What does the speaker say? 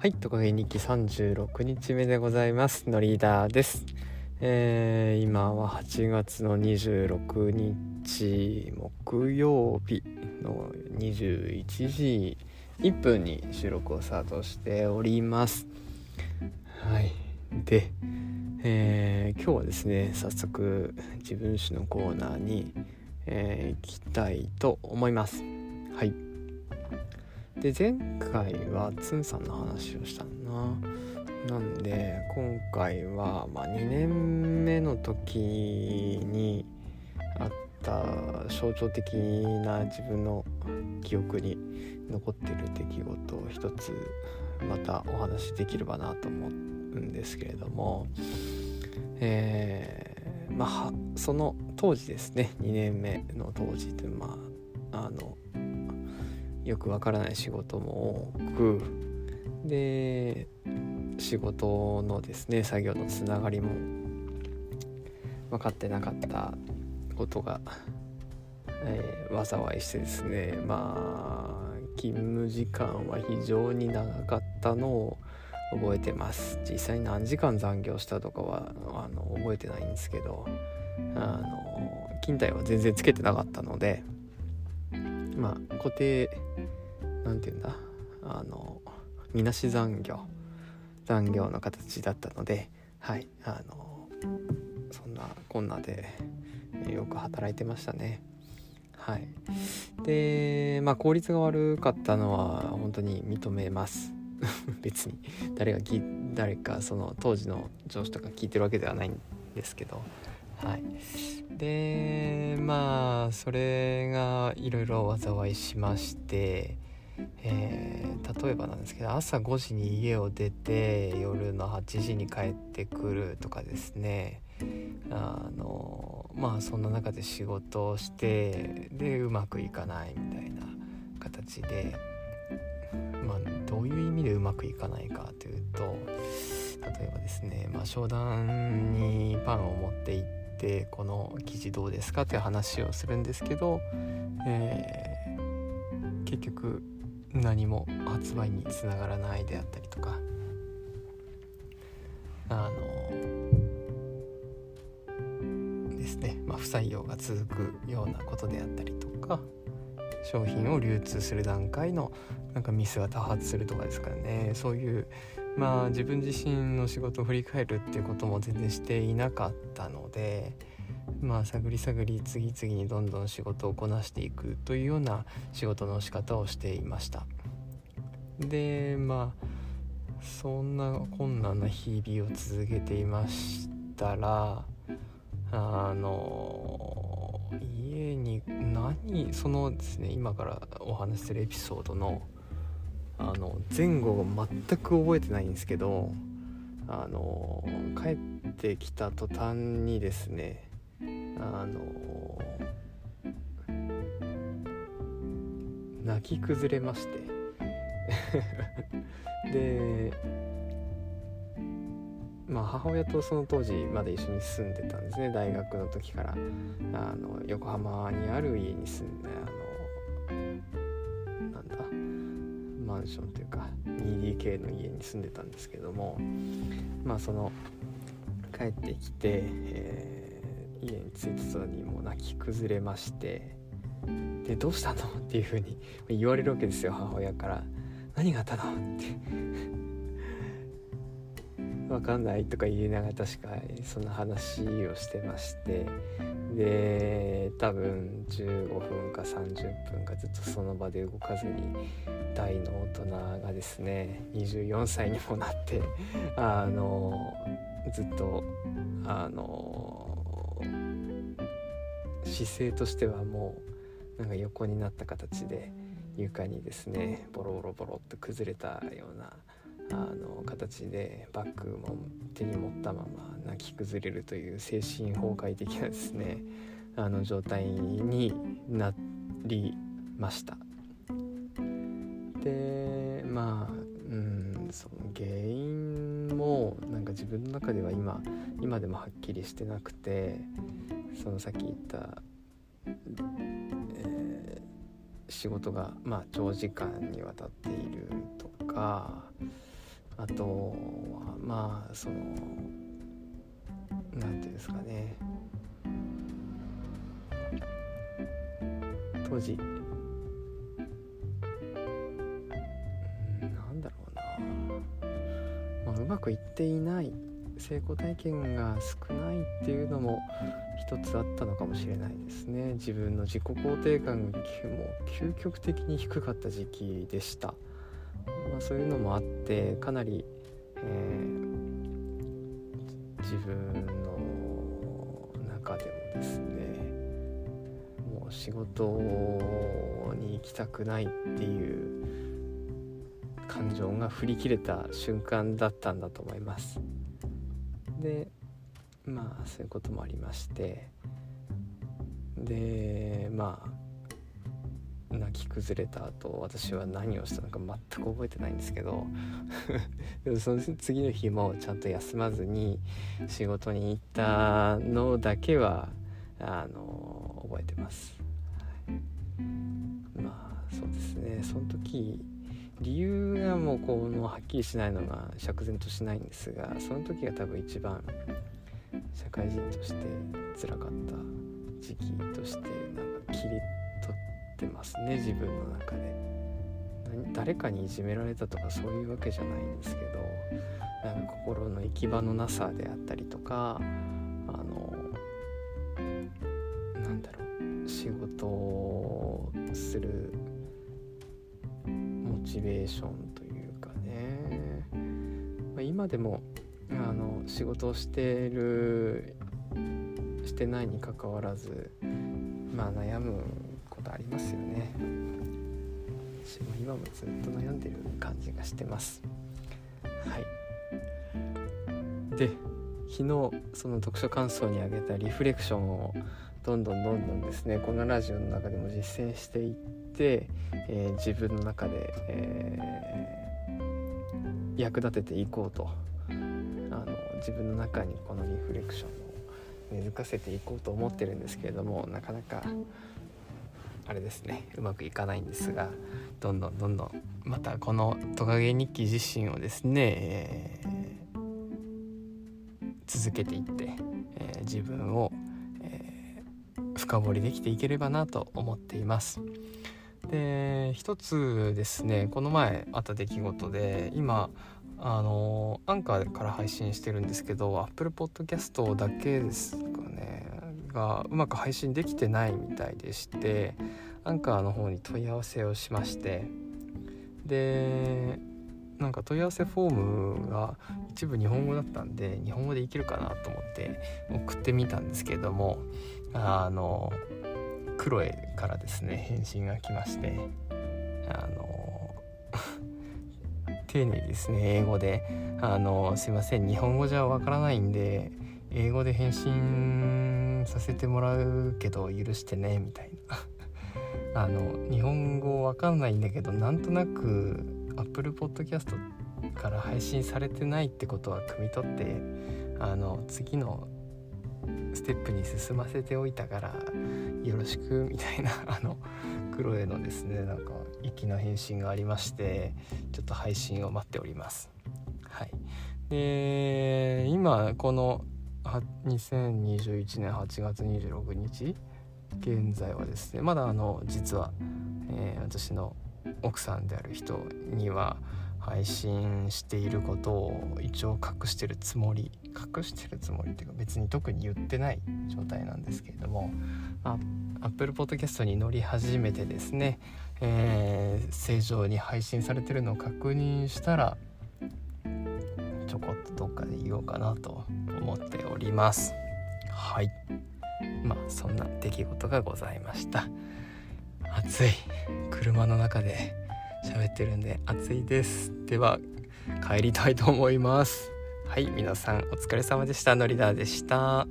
はい、トカゲ日記36日目でございます。のリーダーです。えー今は8月の26日木曜日の21時1分に収録をスタートしております。はい。で、えー今日はですね、早速自分史のコーナーに、えー行きたいと思います。はい。で前回はツンさんの話をしたんな。なんで今回は、まあ、2年目の時にあった象徴的な自分の記憶に残ってる出来事を一つまたお話しできればなと思うんですけれども。えーまあその当時ですね。2年目の当時ってまああのよくわからない仕事も多くで仕事のですね作業のつながりも分かってなかったことが、えー災いしてですねまあ勤務時間は非常に長かったのを覚えてます。実際に何時間残業したとかはあの覚えてないんですけどあの勤怠は全然つけてなかったのでまあ固定なんて言うんだ？あのみなし残業。残業の形だったのではいあのそんなこんなでよく働いてましたね。はい。でまあ効率が悪かったのは本当に認めます。別に。誰が誰かその当時の上司とか聞いてるわけではないんですけど。はい。でまあそれがいろいろ災いしまして、えー例えばなんですけど朝5時に家を出て夜の8時に帰ってくるとかですね。あのまあそんな中で仕事をしてでうまくいかないみたいな形で。まあどういう意味でうまくいかないかというと例えばですね、まあ、商談にパンを持って行ってこの生地どうですかっていう話をするんですけど、えー結局何も発売につながらないであったりとかあのですね、まあ、不採用が続くようなことであったりとか商品を流通する段階のなんかミスが多発するとかですからね。そういうまあ自分自身の仕事を振り返るっていうことも全然していなかったのでまあ探り探り次々にどんどん仕事をこなしていくというような仕事の仕方をしていました。でまあそんな困難な日々を続けていましたらあの家に何そのですね今からお話しするエピソードのあの前後を全く覚えてないんですけどあの帰ってきた途端にですねあの泣き崩れまして。でまあ母親とその当時まで一緒に住んでたんですね大学の時から。あの横浜にある家に住んであのなんだマンションというか 2DK の家に住んでたんですけどもまあその帰ってきて、えー家に着いた途にもう泣き崩れましてでどうしたの？っていうふうに言われるわけですよ母親から。何があったの？って。わかんないとか言いながら確かその話をしてましてで多分15分か30分かずっとその場で動かずに大の大人がですね24歳にもなってあのずっとあの姿勢としてはもうなんか横になった形で床にですねボロボロボロっと崩れたようなあの形でバッグも手に持ったまま泣き崩れるという精神崩壊的なですねあの状態になりました。でまあうんその原因もなんか自分の中では今今でもはっきりしてなくてそのさっき言った、えー仕事がまあ長時間にわたっているとかあとはまあその何ていうんですかね。当時。うんなんだろうな、まあ、うまくいっていない成功体験が少ないっていうのも一つあったのかもしれないですね。自分の自己肯定感がもう究極的に低かった時期でした、まあ、そういうのもあってかなり、えー、自分の中でもですねもう仕事に行きたくないっていう感情が振り切れた瞬間だったんだと思います。でまあそういうこともありましてでまあ泣き崩れた後私は何をしたのか全く覚えてないんですけど でもその次の日もちゃんと休まずに仕事に行ったのだけはあの覚えてます、はい、まあそうですね。その時理由がもうこのはっきりしないのが釈然としないんですがその時が多分一番社会人として辛かった時期としてなんか切り取ってますね自分の中で。誰かにいじめられたとかそういうわけじゃないんですけどなんか心の行き場のなさであったりとかあのなんだろう仕事をするモチベーションというかね、まあ、今でもあの仕事をしてるしてないにかかわらずまあ悩むことありますよね。私も今もずっと悩んでる感じがしてます。はい。で昨日その読書感想にあげたリフレクションをどんどんどんどんですねこのラジオの中でも実践していって、えー、自分の中で、えー、役立てていこうと。あの自分の中にこのリフレクションを根付かせていこうと思ってるんですけれどもなかなかあれですね。うまくいかないんですがどんどんどんどんまたこのトカゲ日記自身をですね、えー、続けていって、えー、自分を、えー、深掘りできていければなと思っています。で一つですねこの前あった出来事で今あのアンカーから配信してるんですけど Apple Podcast だけですがうまく配信できてないみたいでしてアンカーの方に問い合わせをしまして。でなんか問い合わせフォームが一部日本語だったんで日本語でいけるかなと思って送ってみたんですけどもあのクロエからですね返信が来ましてあの 丁寧にですね英語であの「すいません日本語じゃわからないんで英語で返信させてもらうけど許してね」みたいな。あの日本語わかんないんだけどなんとなく Apple Podcast から配信されてないってことは汲み取ってあの次のステップに進ませておいたからよろしくみたいな あのクロエのですねなんか粋な返信がありましてちょっと配信を待っております。はい。で今この2021年8月26日現在はですねまだあの実は、えー、私の奥さんである人には配信していることを一応隠してるつもり隠してるつもりっていうか別に特に言ってない状態なんですけれども、まあ、Apple Podcast に乗り始めてですね、えー、正常に配信されてるのを確認したらとどっかで言おうかなと思っております。はい。まあそんな出来事がございました。暑い。車の中で喋ってるんで暑いです。では帰りたいと思います。はい皆さんお疲れ様でした。のりだでした。